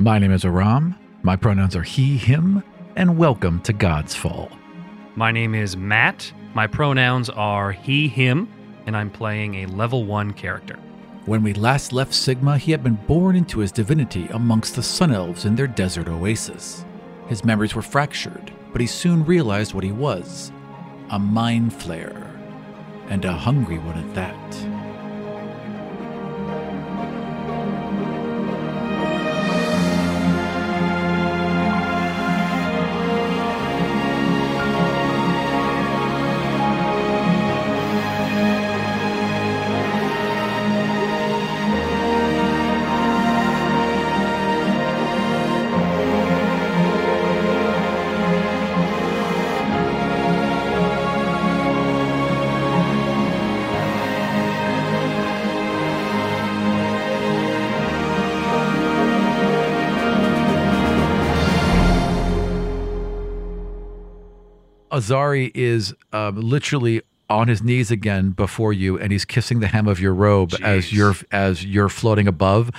My name is Aram. My pronouns are he, him, and welcome to God's Fall. My name is Matt. My pronouns are he, him, and I'm playing a level 1 character. When we last left Sigma, he had been born into his divinity amongst the Sun Elves in their desert oasis. His memories were fractured, but he soon realized what he was a mind flayer, and a hungry one at that. Azari is um, literally on his knees again before you, and he's kissing the hem of your robe as you're as you're floating above.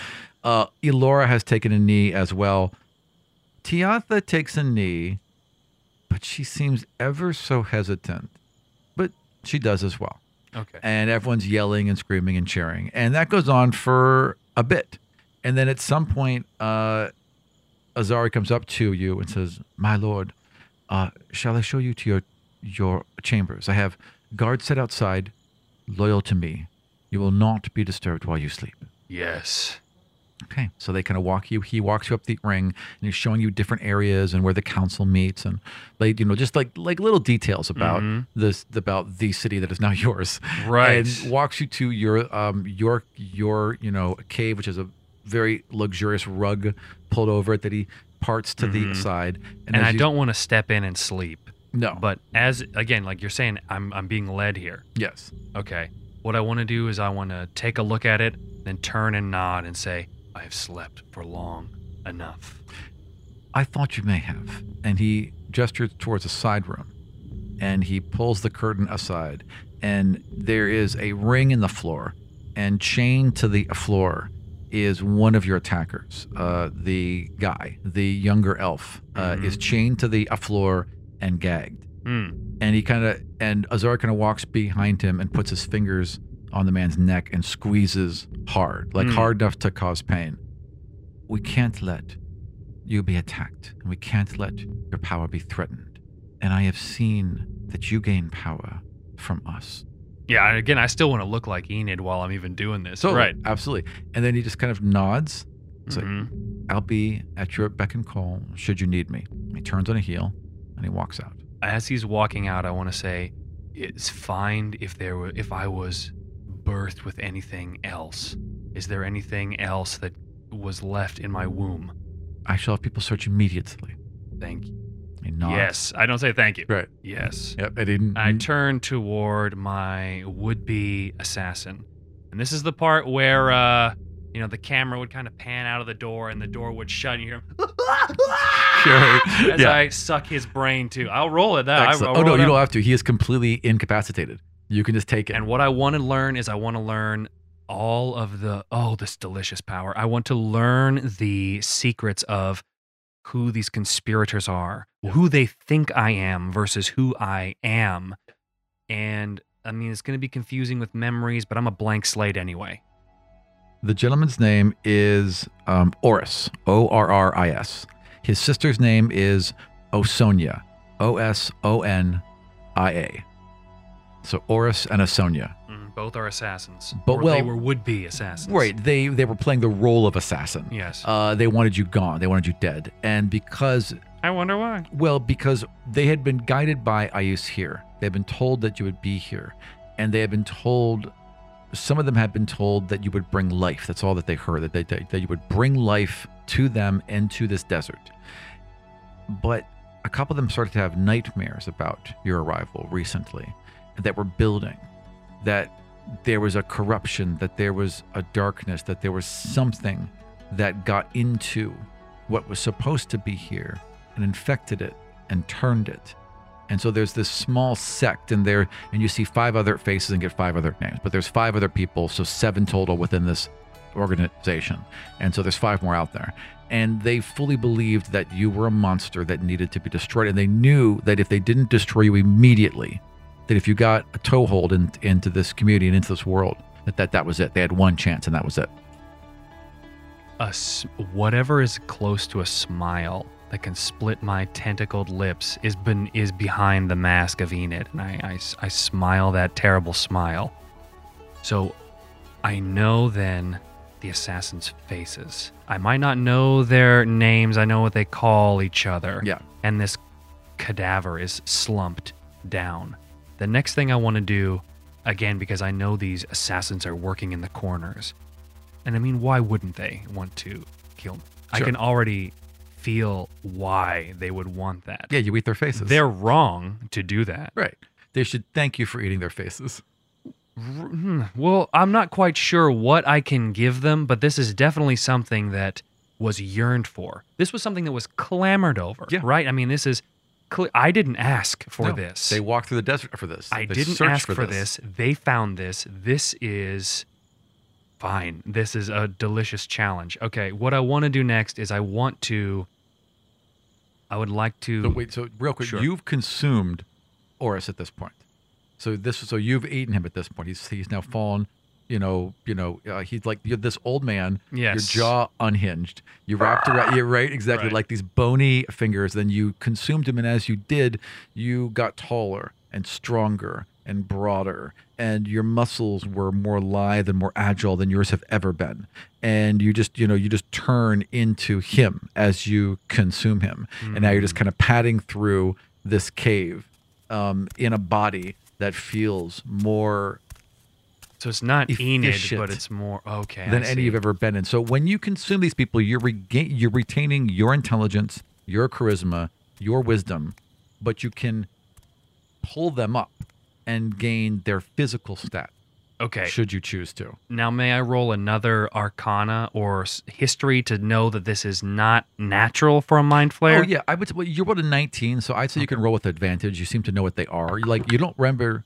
Uh, Elora has taken a knee as well. Tiatha takes a knee, but she seems ever so hesitant. But she does as well, Okay. and everyone's yelling and screaming and cheering, and that goes on for a bit, and then at some point, uh, Azari comes up to you and says, "My lord, uh, shall I show you to your your chambers? I have guards set outside, loyal to me. You will not be disturbed while you sleep." Yes. Okay, so they kind of walk you. He walks you up the ring, and he's showing you different areas and where the council meets, and like you know, just like like little details about this about the city that is now yours. Right. and walks you to your um your your you know cave, which is a very luxurious rug pulled over it that he parts to the mm-hmm. side. And, as I you- don't want to step in and sleep. no, But as again, like you're saying, I'm I'm being led here. yes, Okay. What I want to do is I want to take a look at it, then turn and nod and say, I have slept for long enough. I thought you may have. And he gestures towards a side room and he pulls the curtain aside. And there is a ring in the floor, and chained to the floor is one of your attackers. Uh, the guy, the younger elf, uh, is chained to the floor and gagged. Hmm. And he kind of, and Azar kind of walks behind him and puts his fingers on the man's neck and squeezes hard, like Hmm. hard enough to cause pain. We can't let you be attacked, and we can't let your power be threatened. And I have seen that you gain power from us. Yeah, and again, I still want to look like Enid while I'm even doing this. So, right. absolutely. And then he just kind of nods. It's like, Mhm. I'll be at your beck and call should you need me. He turns on a heel and he walks out. As he's walking out, I want to say, it's fine if there were if I was birthed with anything else. Is there anything else that was left in my womb? I shall have people search immediately. Thank you. He nods. Yes, I don't say thank you. Right. Yes. Yep. I didn't. I turn toward my would-be assassin, and this is the part where, uh, you know, the camera would kind of pan out of the door, and the door would shut, and you hear him Sure. as Yeah. I suck his brain too. I'll roll it. That I, Excellent. Oh no, you don't have to. He is completely incapacitated. You can just take it. And what I want to learn is I want to learn all of the oh this delicious power. I want to learn the secrets of who these conspirators are, who they think I am versus who I am. And I mean it's going to be confusing with memories, but I'm a blank slate anyway. The gentleman's name is um, Oris, O R R I S. His sister's name is Osonia, O S O N I A. So Oris and Osonia. Both are assassins. But or well- they were would-be assassins. Right. They they were playing the role of assassin. Yes. Uh, they wanted you gone. They wanted you dead. And because I wonder why. Well, because they had been guided by Ayus here. They had been told that you would be here. And they had been told, some of them had been told that you would bring life. That's all that they heard, that, they, that, that you would bring life to them into this desert. But a couple of them started to have nightmares about your arrival recently that were building, that there was a corruption, that there was a darkness, that there was something that got into what was supposed to be here and infected it and turned it. And so there's this small sect in there, and you see five other faces and get five other names. But there's five other people, so seven total within this organization. And so there's five more out there. And they fully believed that you were a monster that needed to be destroyed. And they knew that if they didn't destroy you immediately, that if you got a toehold in, into this community and into this world, that, that that was it. They had one chance and that was it. A whatever is close to a smile that can split my tentacled lips is been is behind the mask of Enid, and I, I I smile that terrible smile. So I know then the assassins' faces. I might not know their names. I know what they call each other. Yeah. And this cadaver is slumped down. The next thing I want to do, again, because I know these assassins are working in the corners. And I mean, why wouldn't they want to kill me? I can already feel why they would want that. Yeah, you eat their faces. They're wrong to do that. right. They should thank you for eating their faces. Hmm, Well, I'm not quite sure what I can give them, but this is definitely something that was yearned for. This was something that was clamored over, Yeah. right? I mean, this is. Cle- I didn't ask for No, this. They walked through the desert for this. I They didn't ask for, this. They found this. This is fine. This is a delicious challenge. Okay, what I want to do next is I want to. I would like to. So wait, so real quick, Sure. you've consumed Oris at this point. So this, so you've eaten him at this point. He's he's now fallen. You know, you know, uh, he's like you're this old man. Yes. Your jaw unhinged. You wrapped around. You're right, exactly. Right. Like these bony fingers. Then you consumed him, and as you did, you got taller and stronger and broader, and your muscles were more lithe and more agile than yours have ever been. And you just, you know, you just turn into him as you consume him, and now you're just kind of padding through this cave um, in a body that feels more so it's not Enid, but it's more okay. Than any you've ever been in. So when you consume these people, you're regain, you're retaining your intelligence, your charisma, your wisdom, but you can pull them up and gain their physical stat Okay. should you choose to. Now, may I roll another Arcana or s- history to know that this is not natural for a mind oh, flare? Oh yeah, I would. say- Well, you're what a 19, so I'd say you can roll with advantage. You seem to know what they are. Like you don't remember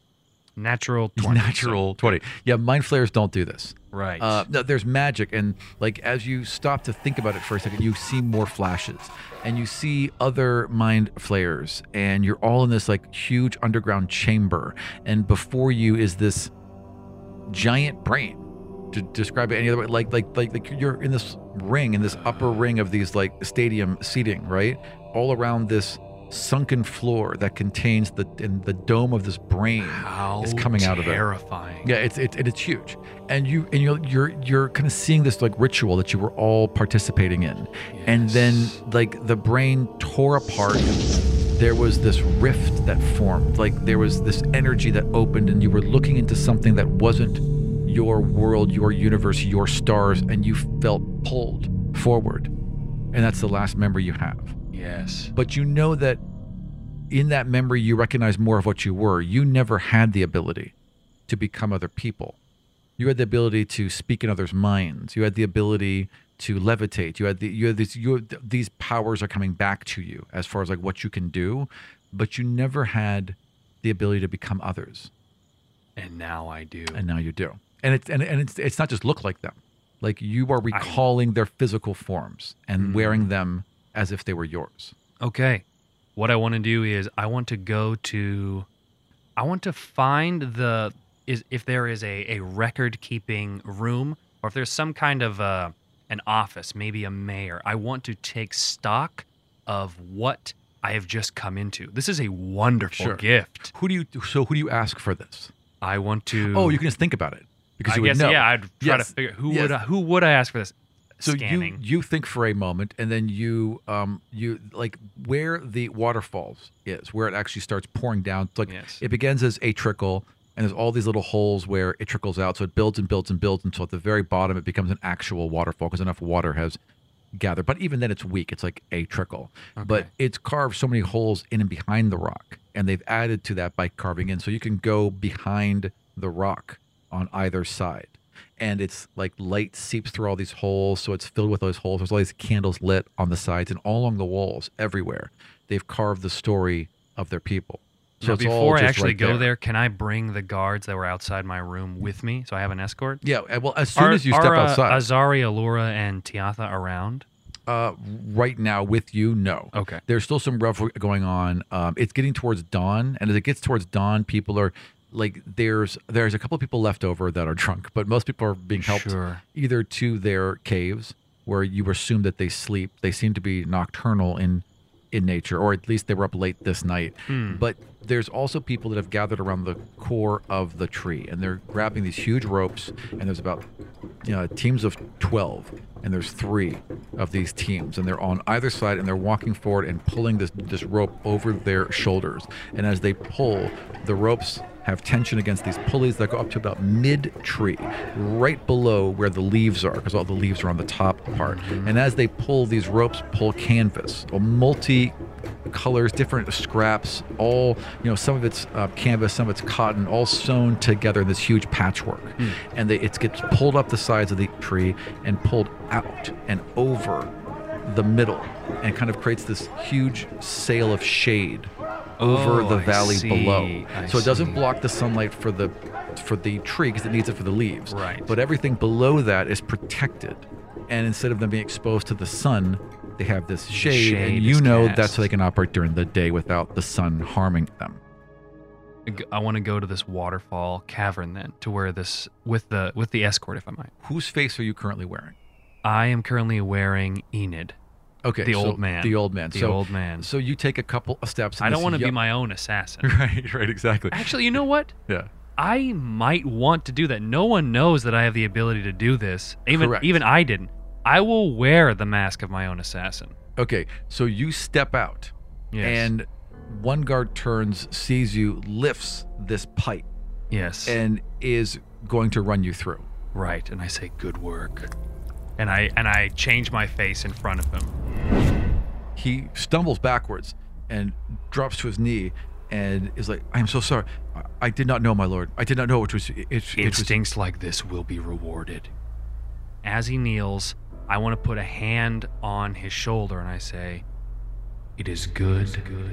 Natural 20. natural 20. Yeah, mind flayers don't do this. Right. Uh, no, there's magic, and like as you stop to think about it for a second, you see more flashes, and you see other mind flayers, and you're all in this like huge underground chamber, and before you is this giant brain. To describe it any other way, like like like like you're in this ring, in this upper ring of these like stadium seating, right? All around this sunken floor that contains the in the dome of this brain How is coming out of it. terrifying. Yeah, it's it's and it's huge, and you and you're you're you're kind of seeing this like ritual that you were all participating in, and then like the brain tore apart. There was this rift that formed, like there was this energy that opened, and you were looking into something that wasn't your world, your universe, your stars, and you felt pulled forward, and that's the last memory you have Yes. but you know that in that memory you recognize more of what you were. You never had the ability to become other people. You had the ability to speak in others minds. You had the ability to levitate. You had the you had these you had, these powers are coming back to you as far as like what you can do but you never had the ability to become others. And now I do. and now you do. And it's and, and it's it's not just look like them. Like you are recalling their physical forms and mm-hmm. wearing them as if they were yours Okay. What I want to do is I want to go to I want to find the is if there is a, a record keeping room or if there's some kind of uh, an office, maybe a mayor. I want to take stock of what I have just come into. This is a wonderful Sure. gift. who do you so who do you ask for this I want to Oh, you can just think about it because I you would guess know. yeah, I'd try Yes. to figure who Yes. would I, who would I ask for this? So Scanning. you you think for a moment, and then you um you like where the waterfalls is, where it actually starts pouring down. It's like Yes. it begins as a trickle, and there's all these little holes where it trickles out. So it builds and builds and builds until at the very bottom it becomes an actual waterfall because enough water has gathered. But even then, it's weak. It's like a trickle. Okay. But it's carved so many holes in and behind the rock, and they've added to that by carving in. So you can go behind the rock on either side. And it's like light seeps through all these holes, so it's filled with those holes. There's all these candles lit on the sides and all along the walls, everywhere. They've carved the story of their people. So Now, before I actually right go there. there. can I bring the guards that were outside my room with me so I have an escort? Yeah. uh, Well, as soon are, as you step are, uh, outside, Azari, Allura, and Tiatha around? uh, right now with you, no. Okay. There's still some rough going on. Um, it's getting towards dawn, and as it gets towards dawn, people are like there's there's a couple of people left over that are drunk, but most people are being helped Sure. either to their caves where you assume that they sleep. They seem to be nocturnal in in nature, or at least they were up late this night. Hmm. But there's also people that have gathered around the core of the tree, and they're grabbing these huge ropes. And there's about you know teams of twelve, and there's three of these teams, and they're on either side, and they're walking forward and pulling this this rope over their shoulders. And as they pull, the ropes have tension against these pulleys that go up to about mid tree, right below where the leaves are, because all the leaves are on the top part. And as they pull, these ropes pull canvas, a multi colors, different scraps, all, you know, some of it's uh, canvas, some of it's cotton, all sewn together in this huge patchwork. And they, it gets pulled up the sides of the tree and pulled out and over the middle and kind of creates this huge sail of shade over Oh, the valley below. I so it doesn't see. block the sunlight for the for the tree because it needs it for the leaves. Right. But everything below that is protected. And instead of them being exposed to the sun, they have this shade, shade and you know cast. that's so they can operate during the day without the sun harming them. I want to go to this waterfall cavern then, to where this with the with the escort, if I might. Whose face are you currently wearing? I am currently wearing Enid, Okay, the so old man. The old man. the so, old man. so you take a couple of steps. I don't want to be my own assassin. right, right, exactly. Actually, you know what? Yeah. I might want to do that. No one knows that I have the ability to do this. Even Correct. even I didn't. I will wear the mask of my own assassin. Okay, so you step out, Yes. and one guard turns, sees you, lifts this pipe, yes. and is going to run you through. right. And I say, "Good work." And I and I change my face in front of him. He stumbles backwards and drops to his knee and is like, "I am so sorry. I, I did not know, my lord. I did not know it was it, it was Instincts like this will be rewarded. As he kneels, I want to put a hand on his shoulder and I say, It is good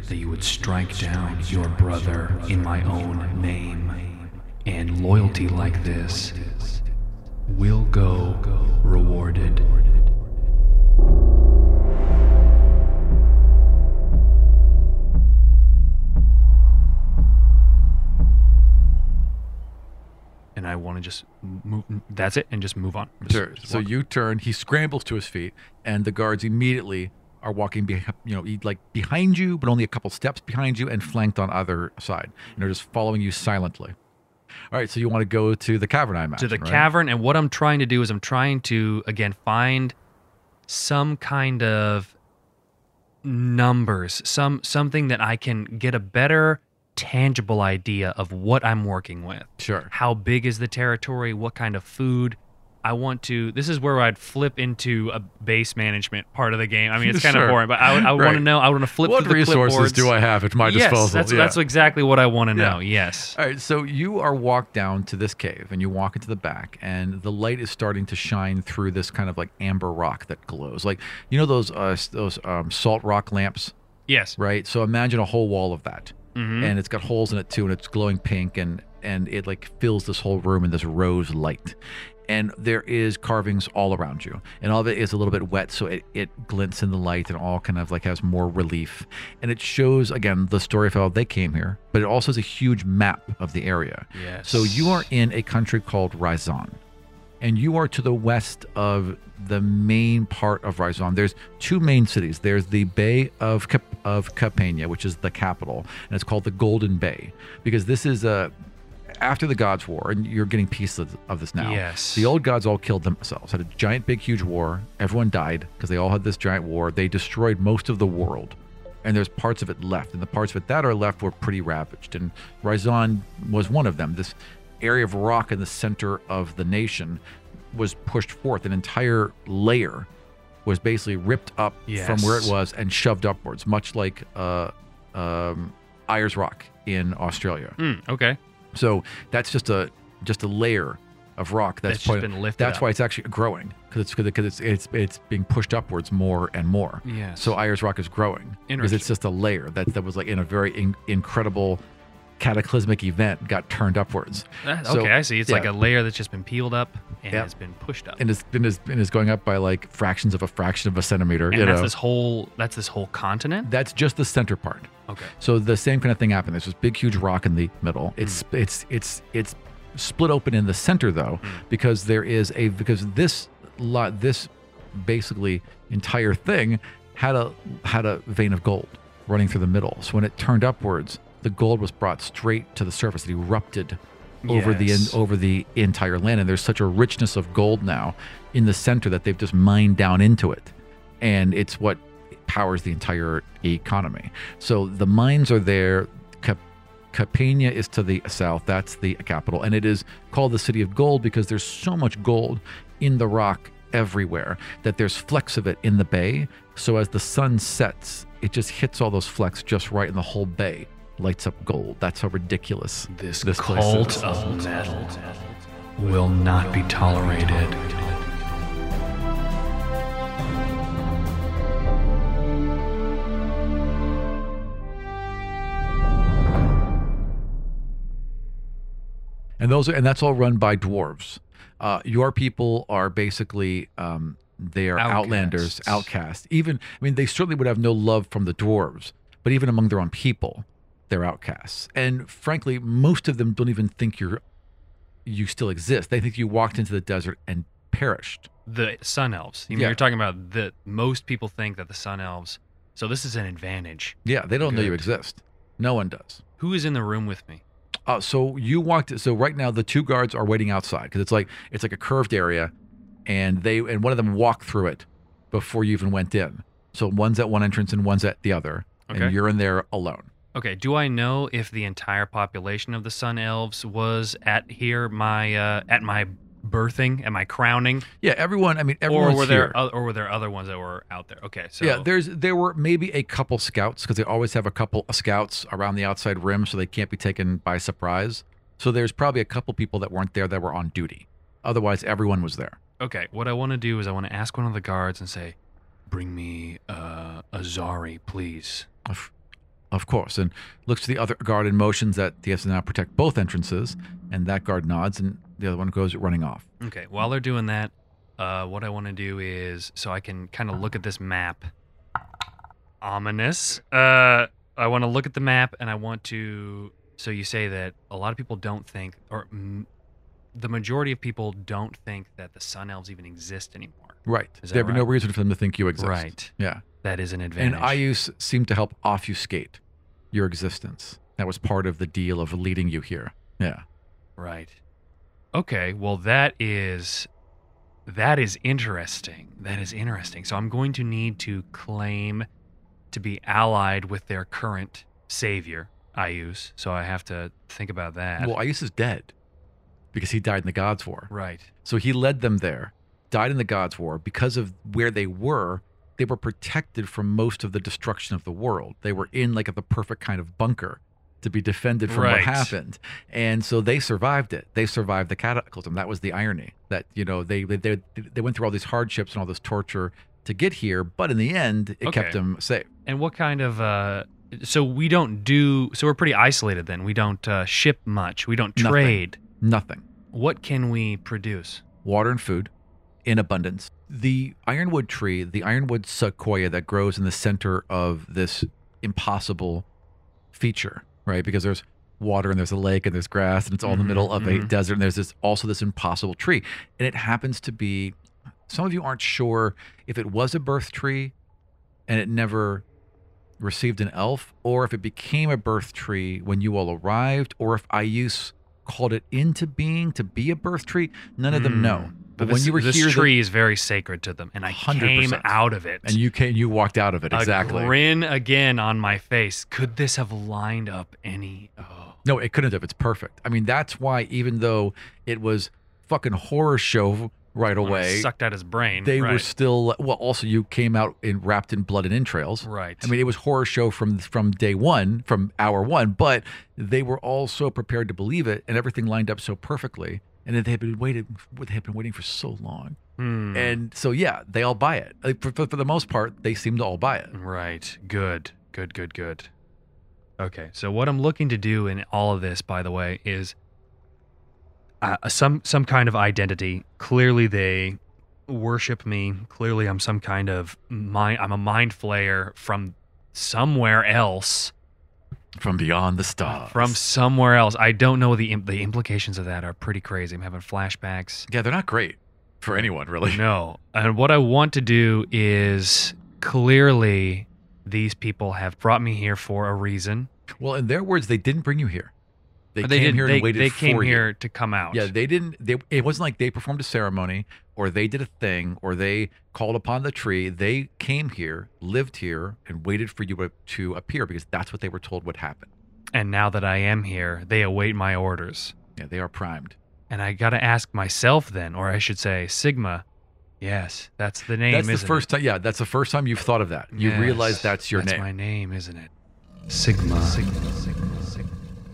that you would strike down your brother in my own name. And loyalty like this will go rewarded. And I want to just move. That's it, and just move on. Just- Sure. just So you turn. He scrambles to his feet, and the guards immediately are walking, be, you know, like behind you, but only a couple steps behind you, and flanked on either side, and they're just following you silently. All right. So you want to go to the cavern, I imagine. to the right? cavern and what i'm trying to do is i'm trying to again find some kind of numbers some something that i can get a better tangible idea of what i'm working with Sure. how big is the territory what kind of food i want to this is where i'd flip into a base management part of the game i mean it's kind Sure. of boring but i would, I would want to know i want to flip What through the resources do I have at my yes, disposal? that's, Yeah. that's exactly what i want to Yeah. know yes All right, so you are walked down to this cave and you walk into the back, and the light is starting to shine through this kind of like amber rock that glows. Like you know those uh, those um, salt rock lamps, yes right? So imagine a whole wall of that, Mhm. and it's got holes in it too, and it's glowing pink, and and it like fills this whole room in this rose light. And there is carvings all around you, and all of it is a little bit wet, so it, it glints in the light, and all kind of like has more relief. And it shows again the story of how they came here, but it also has a huge map of the area. yes So you are in a country called Rizon, and you are to the west of the main part of Rizon. There's two main cities. There's the Bay of Cap- of Capania, which is the capital, and it's called the Golden Bay because this is a after the gods war and you're getting pieces of this now. Yes. the old gods all killed themselves had a giant big huge war. Everyone died because they all had this giant war. They destroyed most of the world and there's parts of it left and the parts of it that are left were pretty ravaged and Rizon was one of them. This area of rock in the center of the nation was pushed forth. An entire layer was basically ripped up from where it was and shoved upwards much like uh, um, Ayers Rock in Australia. Mm, okay so that's just a just a layer of rock that's, That's just been lifted That's up. why it's actually growing because it's because it's, it's it's being pushed upwards more and more. Yeah. So Ayers Rock is growing because it's just a layer that that was like in a very in, incredible cataclysmic event got turned upwards. Uh, So, okay, I see. It's like a layer that's just been peeled up and Yep. has been pushed up. And is, and, is, and is going up by like fractions of a fraction of a centimeter. And you that's know, this whole that's this whole continent. that's just the center part. Okay. So the same kind of thing happened. There's this big, huge rock in the middle. It's it's it's it's split open in the center though, because there is a because this lot this basically entire thing had a had a vein of gold running through the middle. So when it turned upwards, the gold was brought straight to the surface. It erupted over the over the entire land, and there's such a richness of gold now in the center that they've just mined down into it, and it's what powers the entire economy. So the mines are there. Cap- Capania is to the south. That's the capital, and it is called the city of gold because there's so much gold in the rock everywhere that there's flecks of it in the bay. So as the sun sets, it just hits all those flecks just right, and the whole bay lights up gold. That's how ridiculous This, this cult of metal will not be tolerated. and those are, and that's all run by dwarves. Uh, your people are basically um, they are outlanders, Outcasts. outcasts. Even I mean, they certainly would have no love from the dwarves, but even among their own people, they're outcasts. And frankly, most of them don't even think you're you still exist. They think you walked into the desert and perished. The sun elves. You mean Yeah. You're talking about that most people think that the sun elves. So this is an advantage. Yeah, they don't know you exist. No one does. Who is in the room with me? Uh, so you walked. So right now the two guards are waiting outside because it's like it's like a curved area, and they and one of them walked through it before you even went in. So one's at one entrance and one's at the other, Okay. and you're in there alone. Okay, do I know if the entire population of the Sun Elves was at here my uh, at my birthing, at my crowning, Yeah, everyone. I mean, or everyone's were here. there oth- or were there other ones that were out there? Okay, so yeah, there's there were maybe a couple scouts because they always have a couple scouts around the outside rim, so they can't be taken by surprise. So there's probably a couple people that weren't there that were on duty. Otherwise, everyone was there. okay. What I want to do is I want to ask one of the guards and say, "Bring me uh, Azari, please." Of, course, and looks to the other guard and motions that he has to now protect both entrances, and that guard nods, and the other one goes running off. Okay, while they're doing that, uh, what I want to do is so I can kind of look at this map. Ominous. Uh, I want to look at the map and I want to. So you say that a lot of people don't think, or mm, the majority of people don't think that the Sun Elves even exist anymore. Right. Is There would be no reason for them to think you exist. Right. Yeah. That is an advantage. And. Ayus seemed to help obfuscate your existence. That was part of the deal of leading you here. Yeah. Right. Okay, well that is that is interesting. That is interesting. So I'm going to need to claim to be allied with their current savior, Ayus. So I have to think about that. Well, Ayus is dead because he died in the Gods' War. right. So he led them there, died in the Gods' War. Because of where they were, they were protected from most of the destruction of the world. They were in like the perfect kind of bunker to be defended from Right. what happened. And so they survived it. They survived the cataclysm. That was the irony that, you know, they they they, they went through all these hardships and all this torture to get here, but in the end, it kept them safe. And what kind of uh so we don't do so we're pretty isolated then. We don't uh, ship much. We don't Nothing. trade. Nothing. What can we produce? water and food in abundance. The ironwood tree, the ironwood sequoia that grows in the center of this impossible feature, right? Because there's water and there's a lake and there's grass and it's all in the Mhm, middle of a mhm. desert and there's this also this impossible tree. And it happens to be some of you aren't sure if it was a birth tree and it never received an elf or if it became a birth tree when you all arrived or if Ayus called it into being to be a birth tree. None of them Hmm. know. But this, when you were this here, the- tree is very sacred to them, and I came 100%. out of it. and you came, you walked out of it exactly. A grin again on my face. Could this have lined up any? Oh, No, it couldn't have. It's perfect. I mean, that's why even though it was fucking horror show right away, sucked out his brain. they right. were still well. Also, you came out in wrapped in blood and entrails. right. I mean, it was horror show from from day one, from hour one. But they were all so prepared to believe it, and everything lined up so perfectly. And they had been waiting. They had been waiting for so long, Hmm. and so yeah, they all buy it. Like, For, for, for the most part, they seem to all buy it. right. Good. Good. Good. Good. Okay, so what I'm looking to do in all of this, by the way, is uh, some some kind of identity. Clearly, they worship me. Clearly, I'm some kind of mind. I'm a mind flayer from somewhere else. From beyond the stars. From somewhere else. I don't know the the implications of that are pretty crazy. I'm having flashbacks. Yeah, they're not great for anyone, really. No. And what I want to do is clearly these people have brought me here for a reason. Well, in their words, they didn't bring you here. They, Or came didn't- here they, and waited they came you. here to come out. Yeah, they didn't. They it wasn't like they performed a ceremony or they did a thing or they called upon the tree. They came here, lived here, and waited for you to- appear because that's what they were told would happen. and now that I am here, they await my orders. Yeah, they are primed. And I got to ask myself then, or I should say Sigma. Yes, that's the name, that's the first time. Yeah, that's the first time you've thought of that. You Yes, realize that's your that's name. That's my name, isn't it? Sigma, Sigma, Sigma.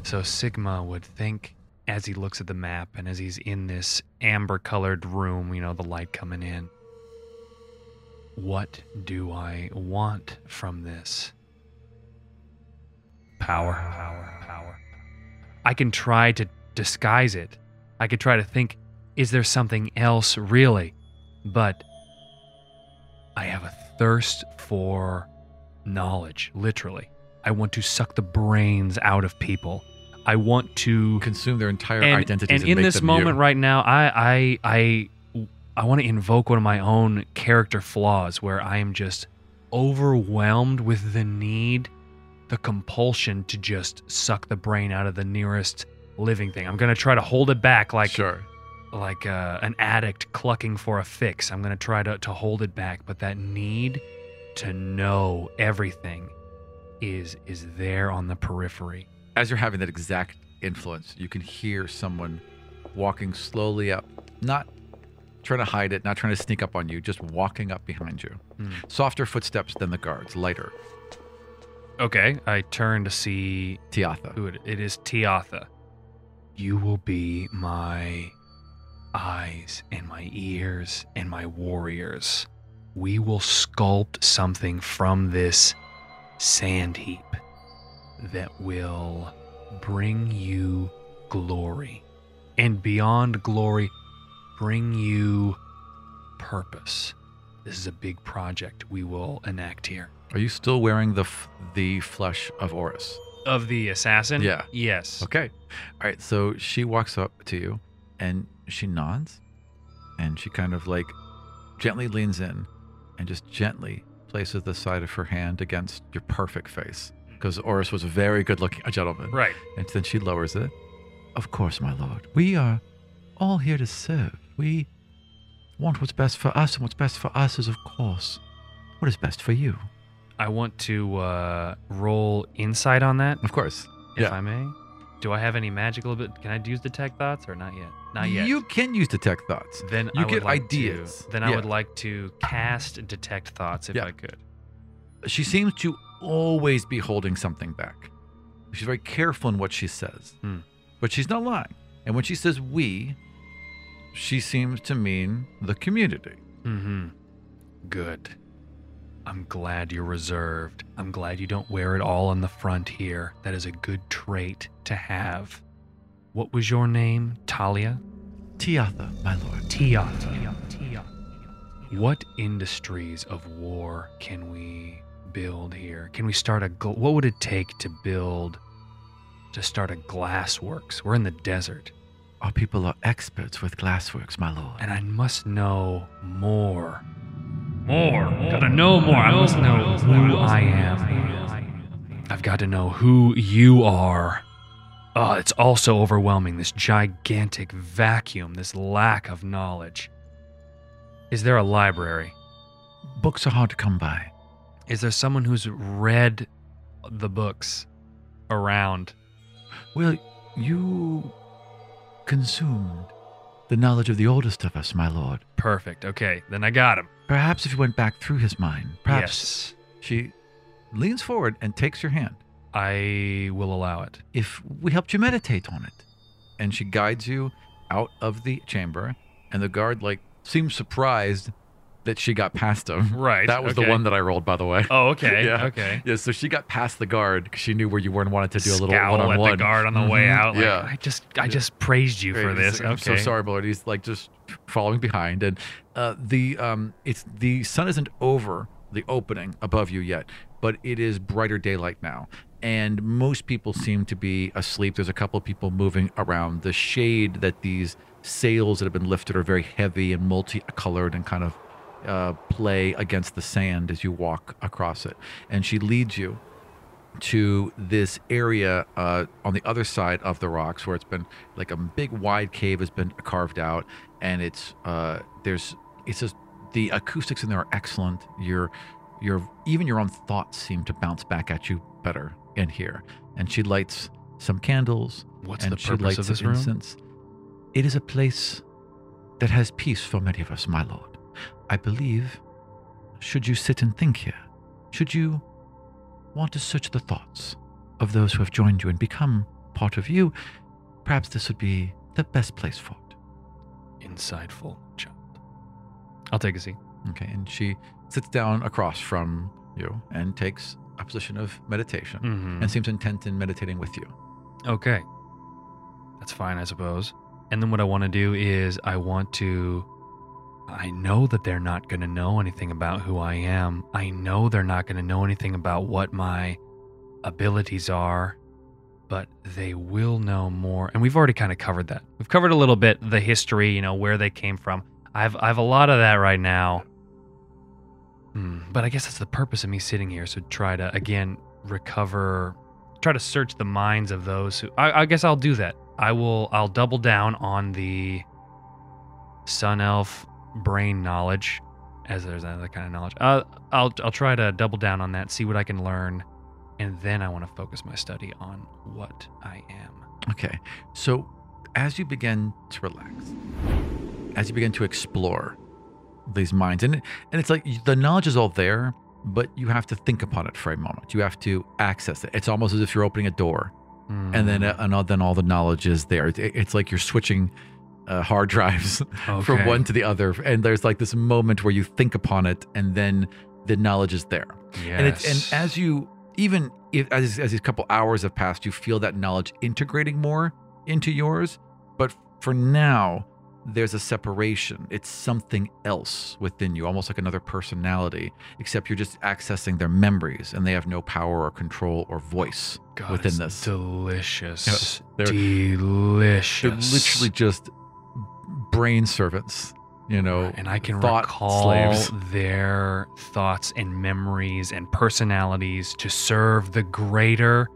So Sigma would think as he looks at the map and as he's in this amber colored room, you know, the light coming in. What do I want from this? Power, power, power. I can try to disguise it. I could try to think, is there something else really? But I have a thirst for knowledge, literally. I want to suck the brains out of people. I want to Consume their entire and, identities. and in make this moment you. right now, I I I I want to invoke one of my own character flaws where I am just overwhelmed with the need, the compulsion to just suck the brain out of the nearest living thing. I'm gonna try to hold it back like sure. like uh, an addict clucking for a fix. I'm going to try to, to hold it back, but that need to know everything is is there on the periphery. As you're having that exact influence, you can hear someone walking slowly up, not trying to hide it, not trying to sneak up on you, just walking up behind you. Hmm. Softer footsteps than the guards, lighter. Okay, I turn to see Tiatha. who it, it is. Tiatha. You will be my eyes and my ears and my warriors. We will sculpt something from this sand heap that will bring you glory. And beyond glory, bring you purpose. This is a big project we will enact here. Are you still wearing the f- the flesh of Oris? Of the assassin? Yeah. Yes. Okay. All right. So she walks up to you and she nods and she kind of like gently leans in and just gently places the side of her hand against your perfect face because Oris was a very good looking gentleman. Right. And then she lowers it. Of course, my lord. We are all here to serve. We want what's best for us, and what's best for us is, of course, what is best for you. I want to uh, roll insight on that, Of course. if yeah. I may. Do I have any magical ability? Can I use detect thoughts or not yet? Not yet. You can use detect thoughts. then you I would get like ideas. To, then I Yeah. would like to cast detect thoughts if Yeah. I could. She seems to always be holding something back. She's very careful in what she says, Hmm. but she's not lying. And when she says we, she seems to mean the community. Mm-hmm. Good. I'm glad you're reserved. I'm glad you don't wear it all on the front here. That is a good trait to have. What was your name? Talia? Tiatha, my lord. Tiata. What industries of war can we build here? Can we start a gl- what would it take to build to start a glassworks? We're in the desert Our people are experts with glassworks, my lord. and I must know more. More. Gotta know more. I must know who I am. I've got to know who you are. Oh, it's also overwhelming. This gigantic vacuum, this lack of knowledge. Is there a library? Books are hard to come by. Is there someone who's read the books around? Well, you consumed the knowledge of the oldest of us, my lord. Perfect. Okay, then I got him. Perhaps if you went back through his mind, perhaps Yes, she leans forward and takes your hand. I will allow it. If we helped you meditate on it. And she guides you out of the chamber, and the guard like seems surprised that she got past him. Right. That was the one that I rolled, by the way. Oh, okay. Yeah. Okay. Yeah, so she got past the guard because she knew where you were and wanted to do a little Scowl one-on-one. at the guard on the way Mhm. out. Like, yeah, I just, I just praised you for this. like, I'm so sorry, lord. He's like just following behind, and uh, the um, it's the sun isn't over the opening above you yet, but it is brighter daylight now, and most people seem to be asleep. There's a couple of people moving around. The shade that these sails that have been lifted are very heavy and multicolored and kind of uh, play against the sand as you walk across it. And she leads you to this area uh, on the other side of the rocks where it's been like a big wide cave has been carved out. And it's uh, there's it's just the acoustics in there are excellent. Your your even your own thoughts seem to bounce back at you better in here. And she lights some candles. What's and the she purpose lights of this room? incense. It is a place that has peace for many of us my lord i believe should you sit and think here should you want to search the thoughts of those who have joined you and become part of you, perhaps this would be the best place for it. Insightful child. I'll take a seat. Okay, and she sits down across from you and takes a position of meditation Mhm. and seems intent in meditating with you. Okay. That's fine, I suppose. And then what I want to do is I want to. I know that they're not going to know anything about who I am. I know they're not going to know anything about what my abilities are, but they will know more. And we've already kind of covered that. We've covered a little bit the history, you know, where they came from. I've I have a lot of that right now. Hmm, but I guess that's the purpose of me sitting here. So try to again recover, try to search the minds of those who. I, I guess I'll do that. I will. I'll double down on the Sun Elf brain knowledge, as there's another kind of knowledge. Uh, I'll I'll try to double down on that, see what I can learn, and then I want to focus my study on what I am. Okay, so as you begin to relax, as you begin to explore these minds, and and it's like the knowledge is all there, but you have to think upon it for a moment. You have to access it. It's almost as if you're opening a door, and then uh, and all, then all the knowledge is there. It- it's like you're switching uh, hard drives from one to the other, and there's like this moment where you think upon it, and then the knowledge is there. yes. And it's and as you even if as as these couple hours have passed, you feel that knowledge integrating more into yours. But for now, there's a separation. It's something else within you, almost like another personality, except you're just accessing their memories, and they have no power or control or voice God, within this. delicious, Yes, they're- delicious. They're literally just brain servants, you know. and I can thought recall slaves. their thoughts and memories and personalities to serve the greater.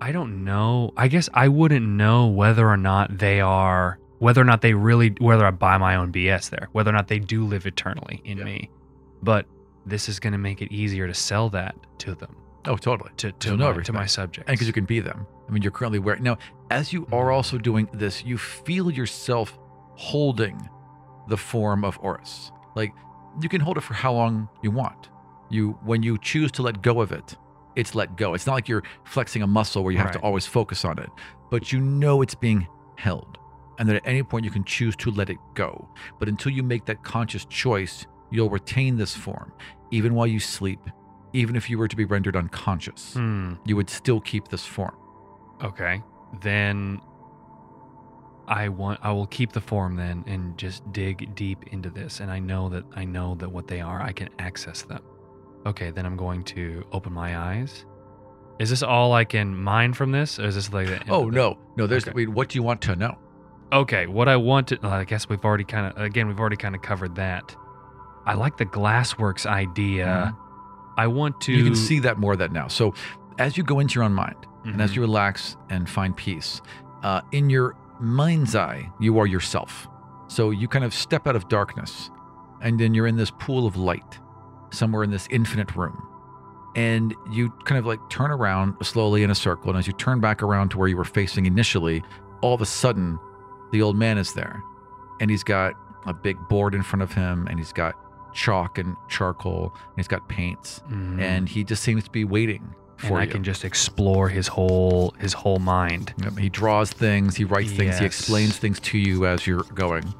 I don't know. I guess I wouldn't know whether or not they are, whether or not they really, whether I buy my own BS there, whether or not they do live eternally in Yeah. me. But this is going to make it easier to sell that to them, Oh, totally. to to, my, to my subjects. and because you can be them. I mean, you're currently wearing now. As you are also doing this, you feel yourself holding the form of Oris. Like you can hold it for how long you want. You when you choose to let go of it, it's let go. It's not like you're flexing a muscle where you have to always focus on it, but you know it's being held, and that at any point you can choose to let it go. But until you make that conscious choice, you'll retain this form, even while you sleep. Even if you were to be rendered unconscious, Hmm. you would still keep this form. Okay. Then I want I will keep the form then and just dig deep into this and I know that I know that what they are, I can access them. Okay, then I'm going to open my eyes. Is this all I can mine from this? Or is this like the Oh no, no. There's. Okay. I mean, what do you want to know? Okay, what I want to I guess we've already kind of again we've already kind of covered that. I like the glassworks idea. I want to Mm-hmm. You can see that more of that now. So, as you go into your own mind and as Mhm. you relax and find peace, uh, in your mind's eye, you are yourself. So you kind of step out of darkness, and then you're in this pool of light, somewhere in this infinite room. And you kind of like turn around slowly in a circle. And as you turn back around to where you were facing initially, all of a sudden, the old man is there. And he's got a big board in front of him, and he's got chalk and charcoal, and he's got paints. Mhm. And he just seems to be waiting and for I you. can just explore his whole his whole mind. Yep, He draws things, he writes things, he explains things to you as you're going.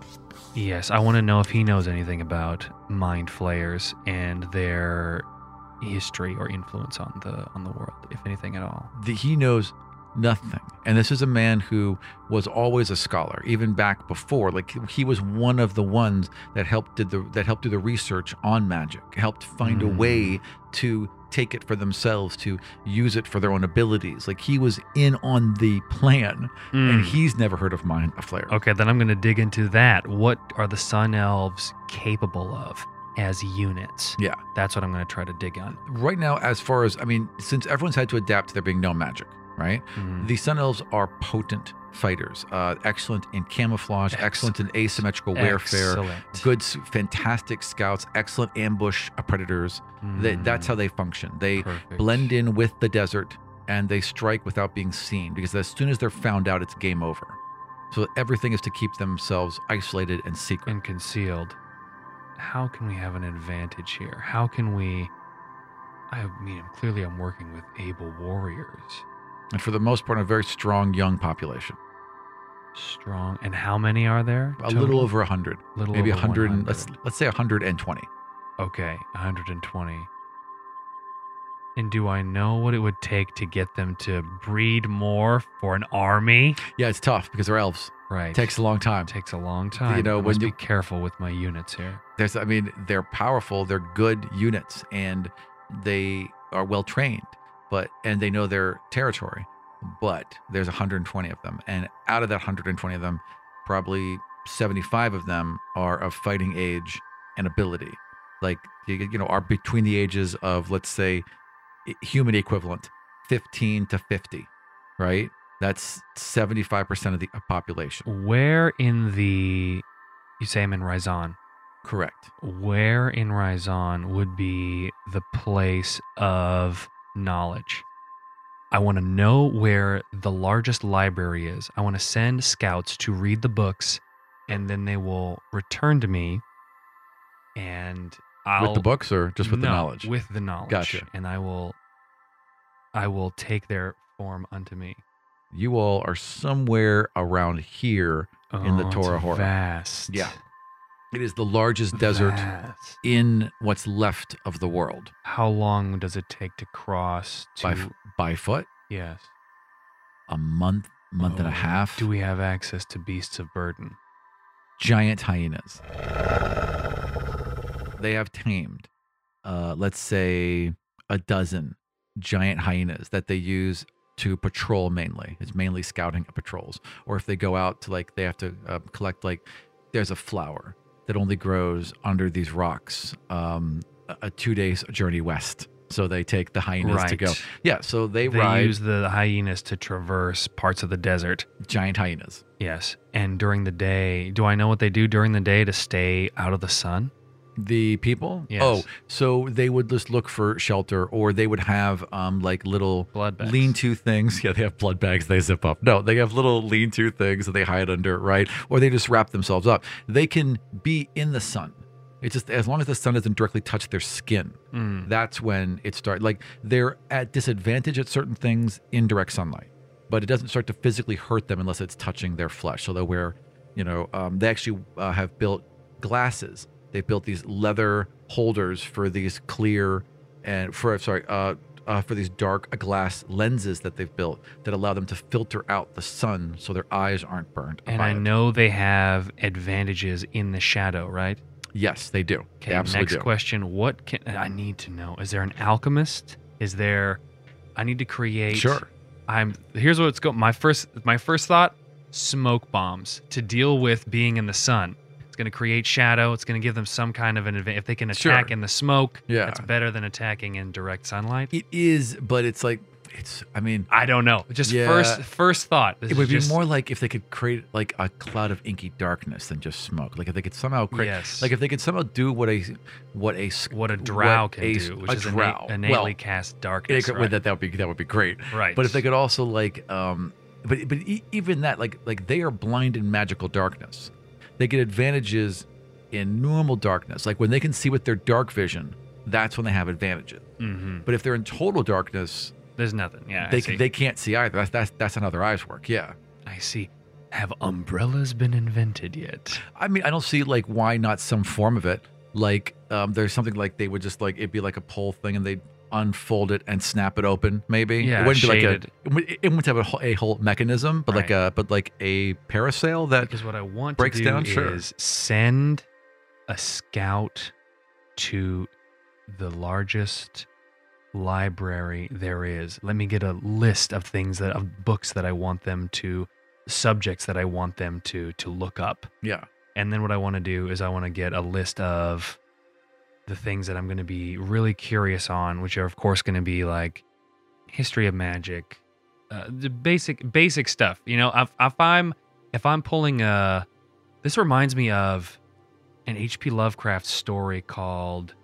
Yes, I want to know if he knows anything about mind flayers and their history or influence on the on the world, if anything at all. The, he knows nothing. And this is a man who was always a scholar, even back before. Like he was one of the ones that helped did the that helped do the research on magic, helped find a Mm. way to take it for themselves, to use it for their own abilities. Like he was in on the plan, and Mm. he's never heard of mind a flare. Okay, then I'm going to dig into that. What are the Sun Elves capable of as units? Yeah. That's what I'm going to try to dig on. Right now, as far as I mean, since everyone's had to adapt to there being no magic, right? Mhm. The Sun Elves are potent fighters, uh, excellent in camouflage, Ex- excellent in asymmetrical warfare, Excellent. good, fantastic scouts, excellent ambush predators. They, that's Mm, how they function. They perfect. blend in with the desert and they strike without being seen because as soon as they're found out, it's game over. So everything is to keep themselves isolated and secret. and concealed. How can we have an advantage here? How can we? I mean, clearly, I'm working with able warriors, And for the most part, a very strong young population. strong. And how many are there? A total? little over 100. little Maybe over 100, and, let's let's say 120. Okay, 120. And do I know what it would take to get them to breed more for an army? Yeah, it's tough because they're elves. Right. It takes a long time. It takes a long time. You know, I when must you- be careful with my units here. There's, I mean, they're powerful. They're good units, and they are well trained, but and they know their territory. But there's 120 of them, and out of that 120 of them, probably 75 of them are of fighting age and ability. Like you you know, are between the ages of let's say human equivalent, 15 to 50, right? That's 75% of the uh, population. Where in the you say I'm in Rizon. Correct. Where in Rizon would be the place of knowledge? I want to know where the largest library is. I want to send scouts to read the books and then they will return to me and I'll with the books or just with the knowledge? With the knowledge. Gotcha. And I will I will take their form unto me. you all are somewhere around here. In the Oh, it's Torah Hora. Vast. Yeah. It is the largest desert Vast. in what's left of the world How long does it take to cross to by f- by foot. Yes. A month, month and a Oh, half. Do we have access to beasts of burden? giant hyenas. They have tamed, uh, let's say, a dozen giant hyenas that they use to patrol mainly. It's mainly scouting patrols. Or if they go out to like, they have to uh, collect like, there's a flower that only grows under these rocks, um, a, two days journey west. So they take the hyenas to go. Yeah, so they, They ride use the hyenas to traverse parts of the desert. giant hyenas. Yes. And during the day, do I know what they do during the day to stay out of the sun? The people? Yes. Oh, so they would just look for shelter or they would have um like little Blood bags. lean to things. Yeah, they have blood bags they zip up. No, they have little lean to things that they hide under, right? Or they just wrap themselves up. They can be in the sun. It's just as long as the sun doesn't directly touch their skin, Mm. that's when it starts. Like they're at disadvantage at certain things in direct sunlight, but it doesn't start to physically hurt them unless it's touching their flesh. So they'll wear, you know, um, they actually uh, have built glasses. They built these leather holders for these clear and for sorry, uh, uh, for these dark glass lenses that they've built that allow them to filter out the sun so their eyes aren't burned. And I it. know they have advantages in the shadow, right? Yes, they do. Okay, they absolutely next do. question. What can I need to know? Is there an alchemist? Is there I need to create Sure. I'm here's what's going my first my first thought, smoke bombs to deal with being in the sun. Going to create shadow. It's going to give them some kind of an advantage. If they can Sure. attack in the smoke, Yeah. that's better than attacking in direct sunlight. It is, but it's like it's. I mean, I don't know. Just Yeah. first first thought. This it would be just- more like if they could create like a cloud of inky darkness than just smoke. Like if they could somehow create, Yes. like if they could somehow do what a what a what a drow can a, do, which a is drow. Innate, well, cast darkness. could- right? that that would be that would be great. right. But if they could also like, um, but but even that like like they are blind in magical darkness. They get advantages in normal darkness. Like when they can see with their dark vision, that's when they have advantages. hmm But if they're in total darkness, There's nothing. Yeah, they they can't see either. That's that's that's how their eyes work. Yeah. I see. Have umbrellas been invented yet? I mean, I don't see like why not some form of it. Like, um, there's something like they would just like it'd be like a pole thing, and they'd unfold it and snap it open. Maybe Yeah, it wouldn't be like a. It wouldn't- have a whole, a whole mechanism, but like a but like a parasail that Because what I want breaks to do down? Sure. is send a scout to the largest library there is. Let me get a list of things that of books that I want them to subjects that I want them to to look up. yeah And then what I want to do is I want to get a list of the things that I'm going to be really curious on, which are of course going to be like history of magic, uh, the basic basic stuff. You know, if, if I'm if I'm pulling a, this reminds me of an H.P. Lovecraft story called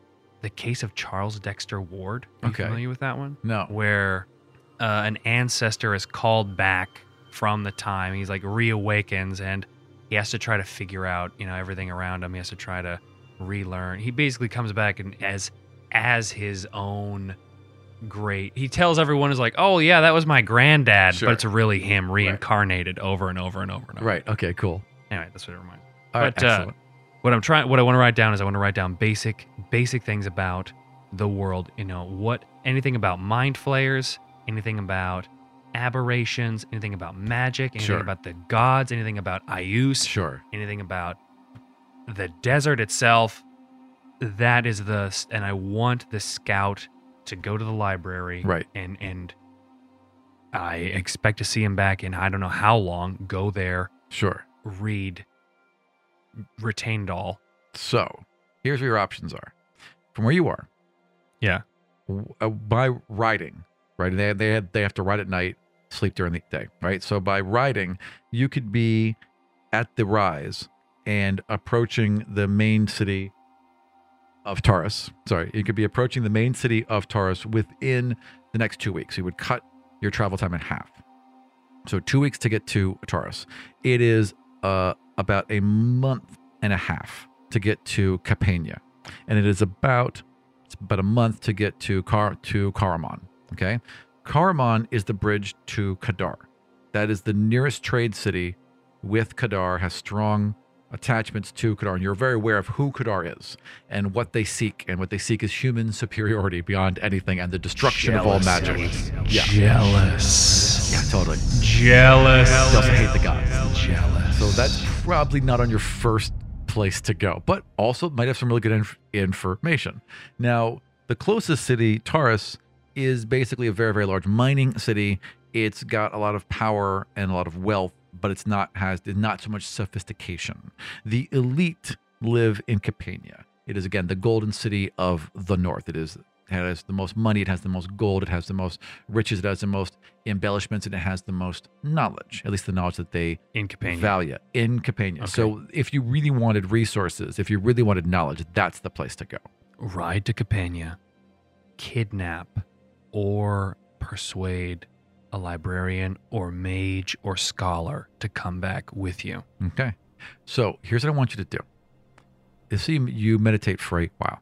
"The Case of Charles Dexter Ward." Are you Okay. familiar with that one? no where uh, an ancestor is called back from the time he's like reawakens and he has to try to figure out you know everything around him he has to try to relearn he basically comes back and as as his own great he tells everyone is like oh yeah that was my granddad Sure. but it's really him reincarnated over and over and over and over right okay cool anyway that's what it reminds me all right But, uh, excellent what I'm trying, what I want to write down is I want to write down basic, basic things about the world. You know, what anything about mind flayers, anything about aberrations, anything about magic, anything Sure. about the gods, anything about Ayus, sure anything about the desert itself. That is the, and I want the scout to go to the library, Right. And and I expect to see him back in I don't know how long. Go there, sure read, retain it all. so here's where your options are from where you are Yeah. uh, by riding, right? They they they have to ride at night, sleep during the day, right? So by riding, you could be at the rise and approaching the main city of Taurus. Sorry, you could be approaching the main city of Taurus within the next two weeks. You would cut your travel time in half. So two weeks to get to Taurus. It is uh, about a month and a half to get to Capania, and it is about it's about a month to get to Car to Karaman. Okay, Karaman is the bridge to Kadar. That is the nearest trade city with Kadar. Has strong attachments to Kadar, and you're very aware of who Kadar is and what they seek. And what they seek is human superiority beyond anything, and the destruction of all magic. Yeah. Jealous. Yeah, totally. Jealous. They also hate the gods. Jealous. So that's probably not on your first place to go, but also might have some really good inf- information. Now, the closest city, Taurus, is basically a very, very large mining city. It's got a lot of power and a lot of wealth, but it's not has not so much sophistication. The elite live in Capania. It is again the golden city of the north. It is it has the most money, it has the most gold, it has the most riches, it has the most embellishments, and it has the most knowledge. At least the knowledge that they in Capania. Valia in Capania. So if you really wanted resources, if you really wanted knowledge, that's the place to go. Ride to Capania, kidnap, or persuade a librarian or mage or scholar to come back with you. Okay. So here's what I want you to do. Is see you meditate for a while,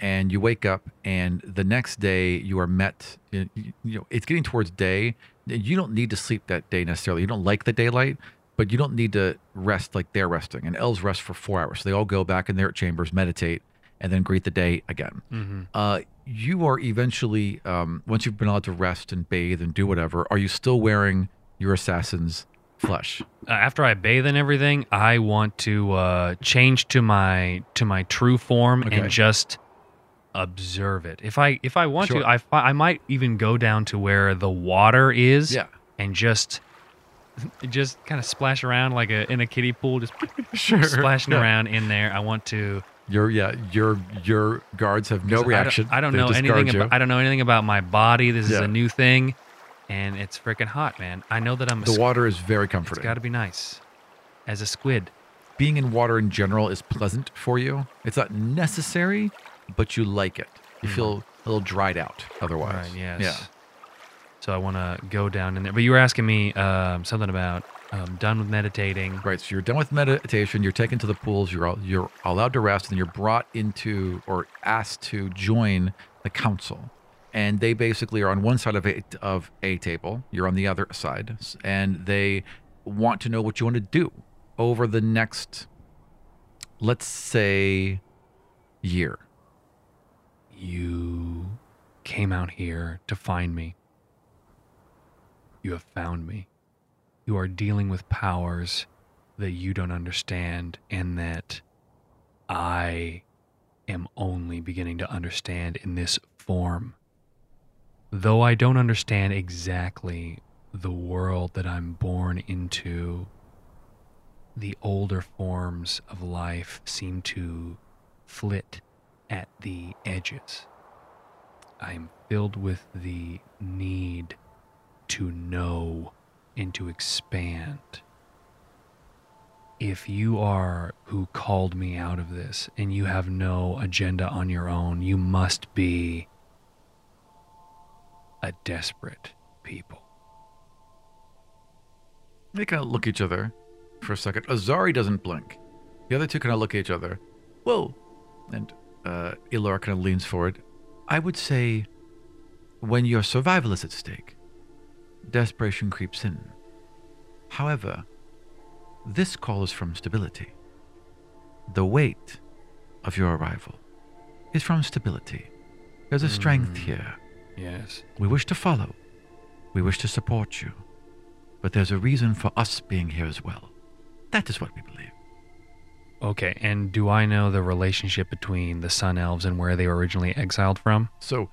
and you wake up, and the next day you are met. You know, it's getting towards day. You don't need to sleep that day necessarily. You don't like the daylight, but you don't need to rest like they're resting. And elves rest for four hours. So they all go back in their chambers, meditate, and then greet the day again. Mm-hmm. uh, you are eventually um, once you've been allowed to rest and bathe and do whatever are you still wearing your assassin's flesh Uh, after I bathe and everything, I want to uh, change to my to my true form Okay. and just observe it. If I if I want Sure. to, I I might even go down to where the water is yeah and just just kind of splash around like a in a kiddie pool, just sure splashing Yeah. around in there. I want to your yeah your your guards have no 'cause I don't- reaction I don't, know anything about I don't know anything about my body. This is Yeah. a new thing, and it's freaking hot, man. I know that I'm a the squid. water is very It's comforting got to be nice as a squid. being in water in general is pleasant for you it's not necessary but you like it you Mhm. feel a little dried out otherwise Right, yes. yeah So I want to go down in there. But you were asking me um, something about um, done with meditating. Right. So you're done with meditation. You're taken to the pools. You're all, you're allowed to rest, and you're brought into or asked to join the council. And they basically are on one side of a of a table. You're on the other side, and they want to know what you want to do over the next, let's say, year. You came out here to find me. You have found me. You are dealing with powers that you don't understand and that I am only beginning to understand in this form. Though I don't understand exactly the world that I'm born into, the older forms of life seem to flit at the edges. I am filled with the need to know and to expand. If you are who called me out of this and you have no agenda on your own, you must be a desperate people. They kind of look at each other for a second. Azari doesn't blink. The other two kind of look at each other. Whoa. And uh, kind of leans forward. I would say when your survival is at stake, desperation creeps in. However, this calls from stability. The weight of your arrival is from stability. There's a strength Mm. here. Yes. We wish to follow. We wish to support you. But there's a reason for us being here as well. That is what we believe. Okay, and do I know the relationship between the Sun Elves and where they were originally exiled from? So,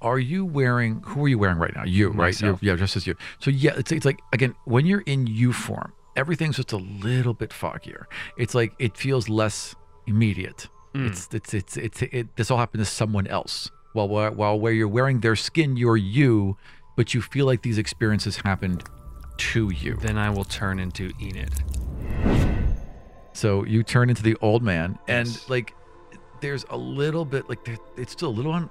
are you wearing? Who are you wearing right now? You, right? You're, yeah, just as you. So yeah, it's it's like again when you're in you form, everything's just a little bit foggier. It's like it feels less immediate. Mm. It's it's it's it's it, this all happened to someone else. While while while where you're wearing their skin, you're you, but you feel like these experiences happened to you. Then I will turn into Enid. So you turn into the old man, and Yes. like, there's a little bit like there, it's still a little un-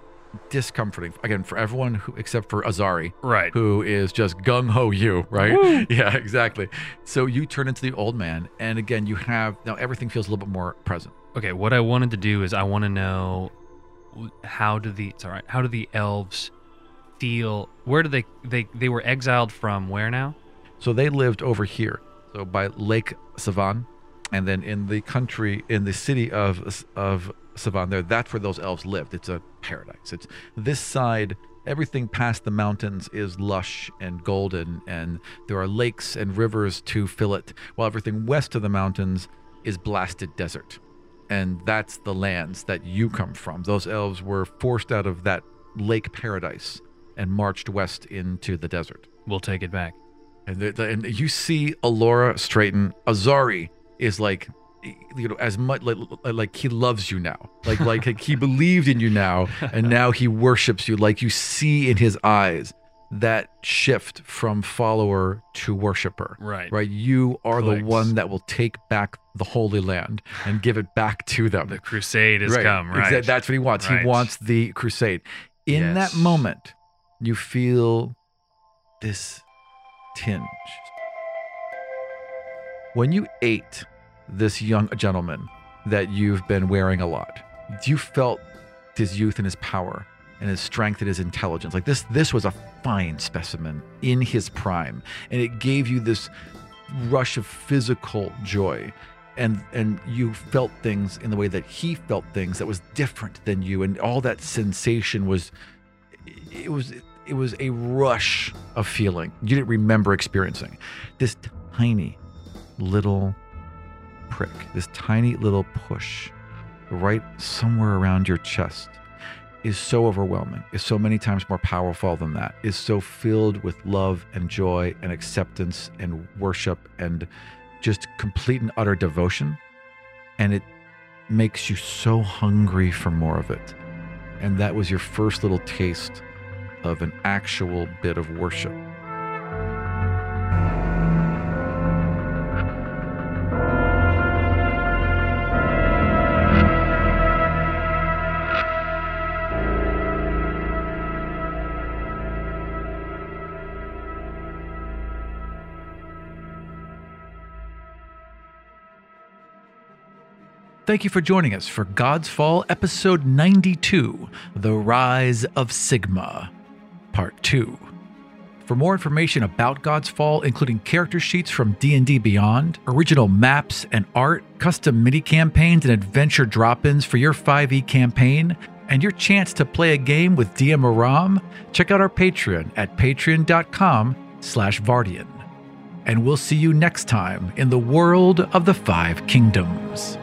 discomforting again for everyone who except for Azari, Right. who is just gung ho you, right? Yeah, exactly. So you turn into the old man, and again you have now everything feels a little bit more present. Okay, what I wanted to do is I want to know how do the sorry, how do the elves feel? Where do they they they were exiled from? Where now? So they lived over here, so by Lake Savan, and then in the country, in the city of of Savan, there that's where those elves lived. It's a paradise. It's this side. Everything past the mountains is lush and golden, and there are lakes and rivers to fill it. While everything west of the mountains is blasted desert, and that's the lands that you come from. Those elves were forced out of that lake paradise and marched west into the desert. We'll take it back. And, the, the- and you see Alora straighten. Azari is like, you know, as much like, like he loves you now. Like, like like he believed in you now, and now he worships you. Like you see in his eyes that shift from follower to worshiper. Right. Right. You are the one that will take back the Holy Land and give it back to them. The crusade has Right, come. Right. exa- That's what he wants. Right. He wants the crusade. In that moment, you feel this tinge. When you ate this young gentleman that you've been wearing a lot, you felt his youth and his power and his strength and his intelligence. Like this, this was a fine specimen in his prime, and it gave you this rush of physical joy and and you felt things in the way that he felt things that was different than you and all that sensation was it was it was a rush of feeling you didn't remember experiencing this tiny little prick this tiny little push right somewhere around your chest is so overwhelming is so many times more powerful than that is so filled with love and joy and acceptance and worship and just complete and utter devotion. And it makes you so hungry for more of it. And that was your first little taste of an actual bit of worship Thank you for joining us for God's Fall, episode 92 The Rise of Sigma, part 2. For more information about God's Fall, including character sheets from D&D Beyond, original maps and art, custom mini campaigns and adventure drop-ins for your 5e campaign, and your chance to play a game with DM Aram, check out our Patreon at patreon.com slash Vardian. And we'll see you next time in the world of the Five Kingdoms.